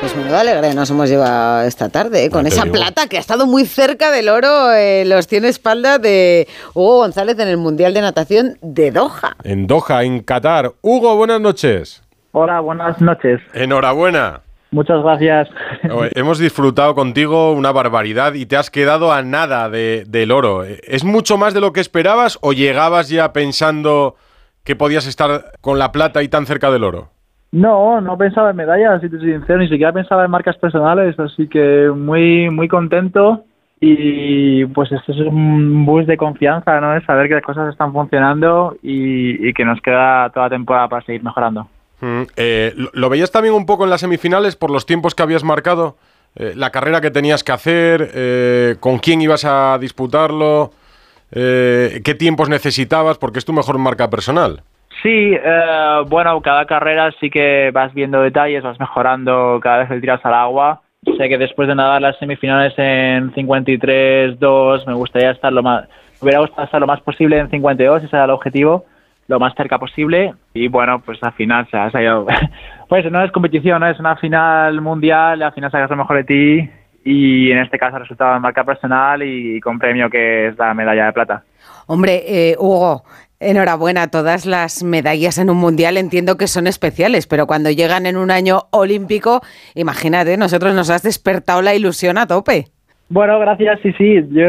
Pues menuda alegría nos hemos llevado esta tarde, ¿eh? con esa plata que ha estado muy cerca del oro en los 100 espaldas de Hugo González en el Mundial de Natación de Doha. En Doha, en Qatar. Hugo, buenas noches. Hola, buenas noches. Enhorabuena. Muchas gracias. Hemos disfrutado contigo una barbaridad y te has quedado a nada de, del oro. ¿Es mucho más de lo que esperabas o llegabas ya pensando que podías estar con la plata y tan cerca del oro? No, no pensaba en medallas, si te soy sincero, ni siquiera pensaba en marcas personales, así que muy, muy contento y pues esto es un boost de confianza, ¿no? Es saber que las cosas están funcionando y, que nos queda toda la temporada para seguir mejorando. Mm, eh, ¿lo, veías también un poco en las semifinales por los tiempos que habías marcado? Eh, la carrera que tenías que hacer, eh, con quién ibas a disputarlo, qué tiempos necesitabas, porque es tu mejor marca personal. Sí, eh, bueno, cada carrera sí que vas viendo detalles, vas mejorando cada vez que tiras al agua. Sé que después de nadar las semifinales en 53-2 me gustaría estar lo más, me hubiera gustado estar lo más posible en 52, ese era el objetivo, lo más cerca posible. Y bueno, pues al final se ha salido, pues no es competición, es una final mundial, al final sacas lo mejor de ti y en este caso ha resultado en marca personal y con premio que es la medalla de plata. Hombre, eh, Hugo, Enhorabuena, todas las medallas en un mundial entiendo que son especiales, pero cuando llegan en un año olímpico, imagínate, nosotros nos has despertado la ilusión a tope. Bueno, gracias, sí, sí, yo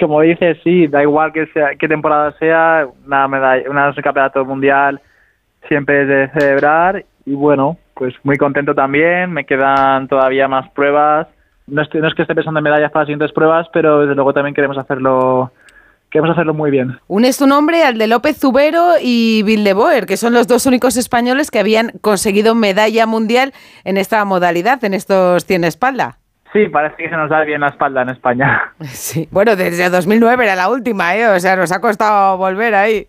como dices, sí, da igual que sea, qué temporada sea, una medalla, una campeonato mundial siempre es de celebrar y bueno, pues muy contento también, me quedan todavía más pruebas, no, estoy, no es que esté pensando en medallas para las siguientes pruebas, pero desde luego también queremos hacerlo queremos hacerlo muy bien. Unes tu nombre al de López Zubero y Boer, que son los dos únicos españoles que habían conseguido medalla mundial en esta modalidad, en estos 100 espalda. Sí, parece que se nos da bien la espalda en España. Sí, bueno, desde 2009 era la última, ¿eh? O sea, nos ha costado volver ahí.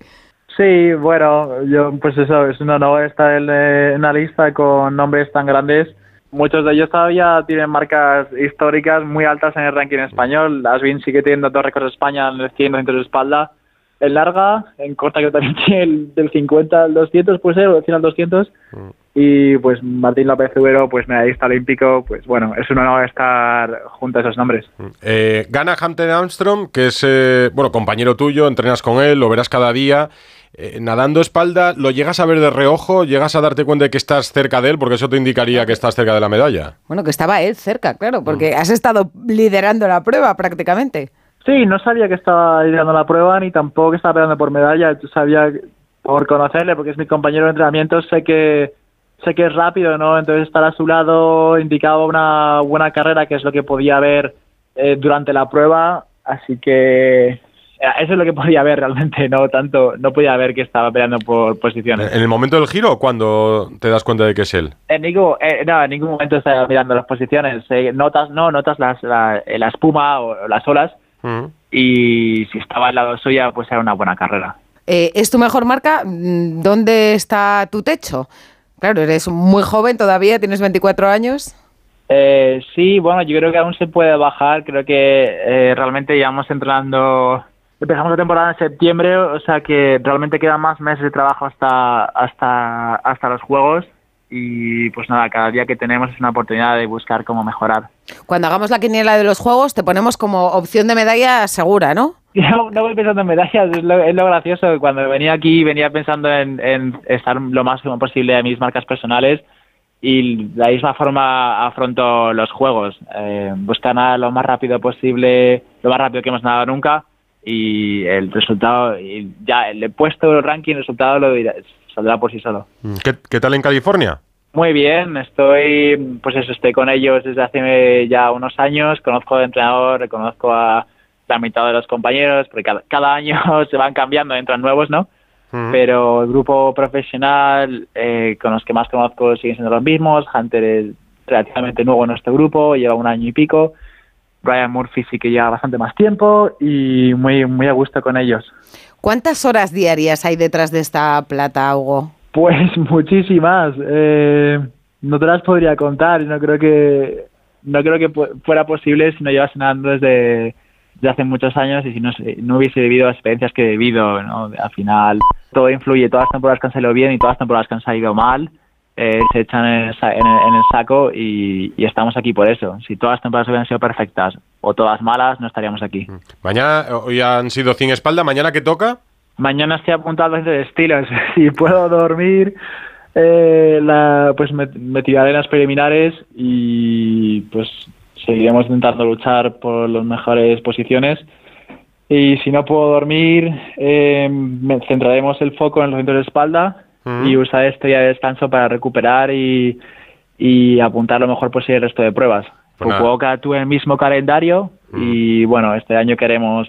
Sí, bueno, yo pues eso, es un honor estar en una lista con nombres tan grandes Muchos de ellos todavía tienen marcas históricas muy altas en el ranking español. Asvin sigue teniendo dos récords de España en el 100 200 de espalda. En larga, en corta que también tiene el del 50 al 200, puede ser, o del 100 al 200. Mm. Y pues Martín López Ubero, pues medallista olímpico, pues bueno, es un honor estar junto a esos nombres. Mm. Eh, gana Hunter Armstrong, que es, eh, bueno, compañero tuyo, entrenas con él, lo verás cada día. Eh, nadando espalda, ¿lo llegas a ver de reojo? ¿Llegas a darte cuenta de que estás cerca de él? Porque eso te indicaría que estás cerca de la medalla. Bueno, que estaba él cerca, claro, porque mm. has estado liderando la prueba prácticamente. Sí, no sabía que estaba liderando la prueba ni tampoco que estaba peleando por medalla. Yo sabía, por conocerle, porque es mi compañero de entrenamiento, sé que sé que es rápido, ¿no? Entonces estar a su lado indicaba una buena carrera, que es lo que podía ver eh, durante la prueba. Así que eso es lo que podía ver realmente, no tanto, no podía ver que estaba peleando por posiciones. ¿En el momento del giro cuando te das cuenta de que es él? En ningún, eh, no, en ningún momento estaba mirando las posiciones. Eh, notas, no, notas las, la, espuma o las olas mm. y si estaba al lado suya, pues era una buena carrera. Eh, ¿Es tu mejor marca? ¿Dónde está tu techo? Claro, eres muy joven todavía, tienes 24 años. sí, bueno, yo creo que aún se puede bajar. Creo que realmente llevamos entrenando Empezamos la temporada en septiembre, o sea que realmente quedan más meses de trabajo hasta, hasta, hasta los Juegos y pues nada, cada día que tenemos es una oportunidad de buscar cómo mejorar. Cuando hagamos la quiniela de los Juegos te ponemos como opción de medalla segura, ¿no? No, no voy pensando en medallas, es lo, es lo, gracioso. Cuando venía aquí venía pensando en, en estar lo más posible de mis marcas personales y de la misma forma afronto los Juegos. Eh, buscar nada lo más rápido posible, lo más rápido que hemos nadado nunca y el resultado, y ya le he puesto el ranking, el resultado lo saldrá por sí solo. Mm, ¿Qué, tal en California? Muy bien, estoy, pues eso, estoy con ellos desde hace ya unos años, conozco al entrenador, reconozco a la mitad de los compañeros, porque cada, año se van cambiando, entran nuevos, ¿no? Pero el grupo profesional eh, con los que más conozco siguen siendo los mismos. Hunter es relativamente nuevo en nuestro grupo, lleva un año y pico. Brian Murphy sí que lleva bastante más tiempo y muy, muy a gusto con ellos. ¿Cuántas horas diarias hay detrás de esta plata, Hugo? Pues muchísimas. Eh, no te las podría contar. No creo que no creo que fuera posible si no llevas nadando desde, hace muchos años y si no, no hubiese vivido las experiencias que he vivido. ¿no? Al final todo influye. Todas las temporadas que han salido bien y todas las temporadas que han salido mal eh, se echan en el, en el, saco y, estamos aquí por eso. Si todas las temporadas hubieran sido perfectas o todas malas, no estaríamos aquí. Mm. Mañana, hoy han sido sin espalda, ¿mañana qué toca? Mañana estoy apuntado a de estilos. si puedo dormir, eh, la, pues me, me tiraré en las preliminares y pues seguiremos intentando luchar por las mejores posiciones. Y si no puedo dormir, eh, centraremos el foco en los centros de espalda y usar este día de descanso para recuperar y, y apuntar lo mejor posible el resto de pruebas. Pues Fukuoka tuve el mismo calendario y bueno, este año queremos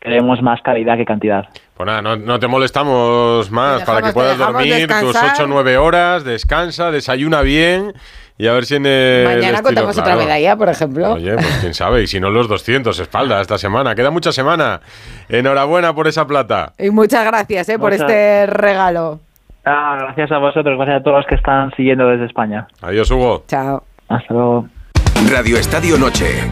queremos más calidad que cantidad. Pues nada, no, no te molestamos más para que puedas dormir tus 8 o 9 horas, descansa, desayuna bien y a ver si en el Mañana contamos otra medalla, por ejemplo. Oye, pues quién sabe, y si no los 200 espalda esta semana. Queda mucha semana. Enhorabuena por esa plata. Y muchas gracias eh, por este regalo. Ah, gracias a vosotros, gracias a todos los que están siguiendo desde España. Adiós, Hugo. Chao. Hasta luego. Radio Estadio Noche.